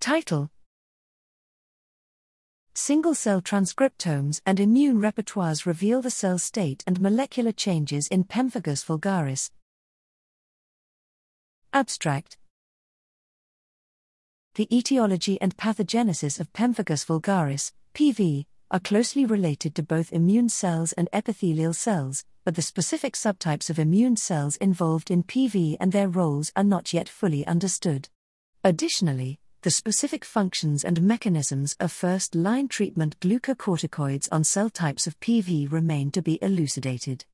Title Single cell transcriptomes and immune repertoires reveal the cell state and molecular changes in Pemphigus vulgaris. Abstract The etiology and pathogenesis of Pemphigus vulgaris, PV, are closely related to both immune cells and epithelial cells, but the specific subtypes of immune cells involved in PV and their roles are not yet fully understood. Additionally, the specific functions and mechanisms of first line treatment glucocorticoids on cell types of PV remain to be elucidated.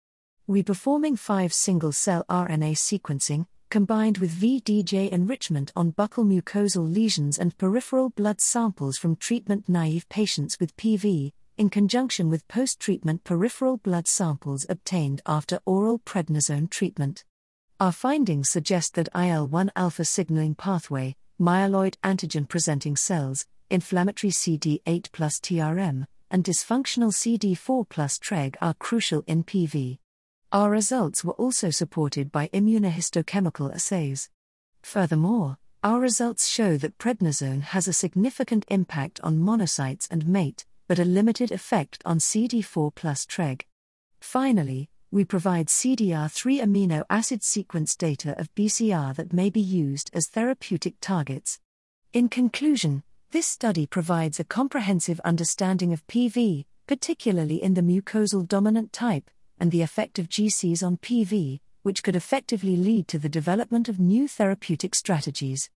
Reperforming 5 single cell RNA sequencing, combined with VDJ enrichment on buccal mucosal lesions and peripheral blood samples from treatment naive patients with PV, in conjunction with post treatment peripheral blood samples obtained after oral prednisone treatment. Our findings suggest that IL 1 alpha signaling pathway, myeloid antigen presenting cells, inflammatory CD8 plus TRM, and dysfunctional CD4 plus TREG are crucial in PV. Our results were also supported by immunohistochemical assays. Furthermore, our results show that prednisone has a significant impact on monocytes and MAIT, but a limited effect on CD4 plus TREG. Finally, we provide CDR3 amino acid sequence data of BCR that may be used as therapeutic targets. In conclusion, this study provides a comprehensive understanding of PV, particularly in the mucosal dominant type, and the effect of GCs on PV, which could effectively lead to the development of new therapeutic strategies.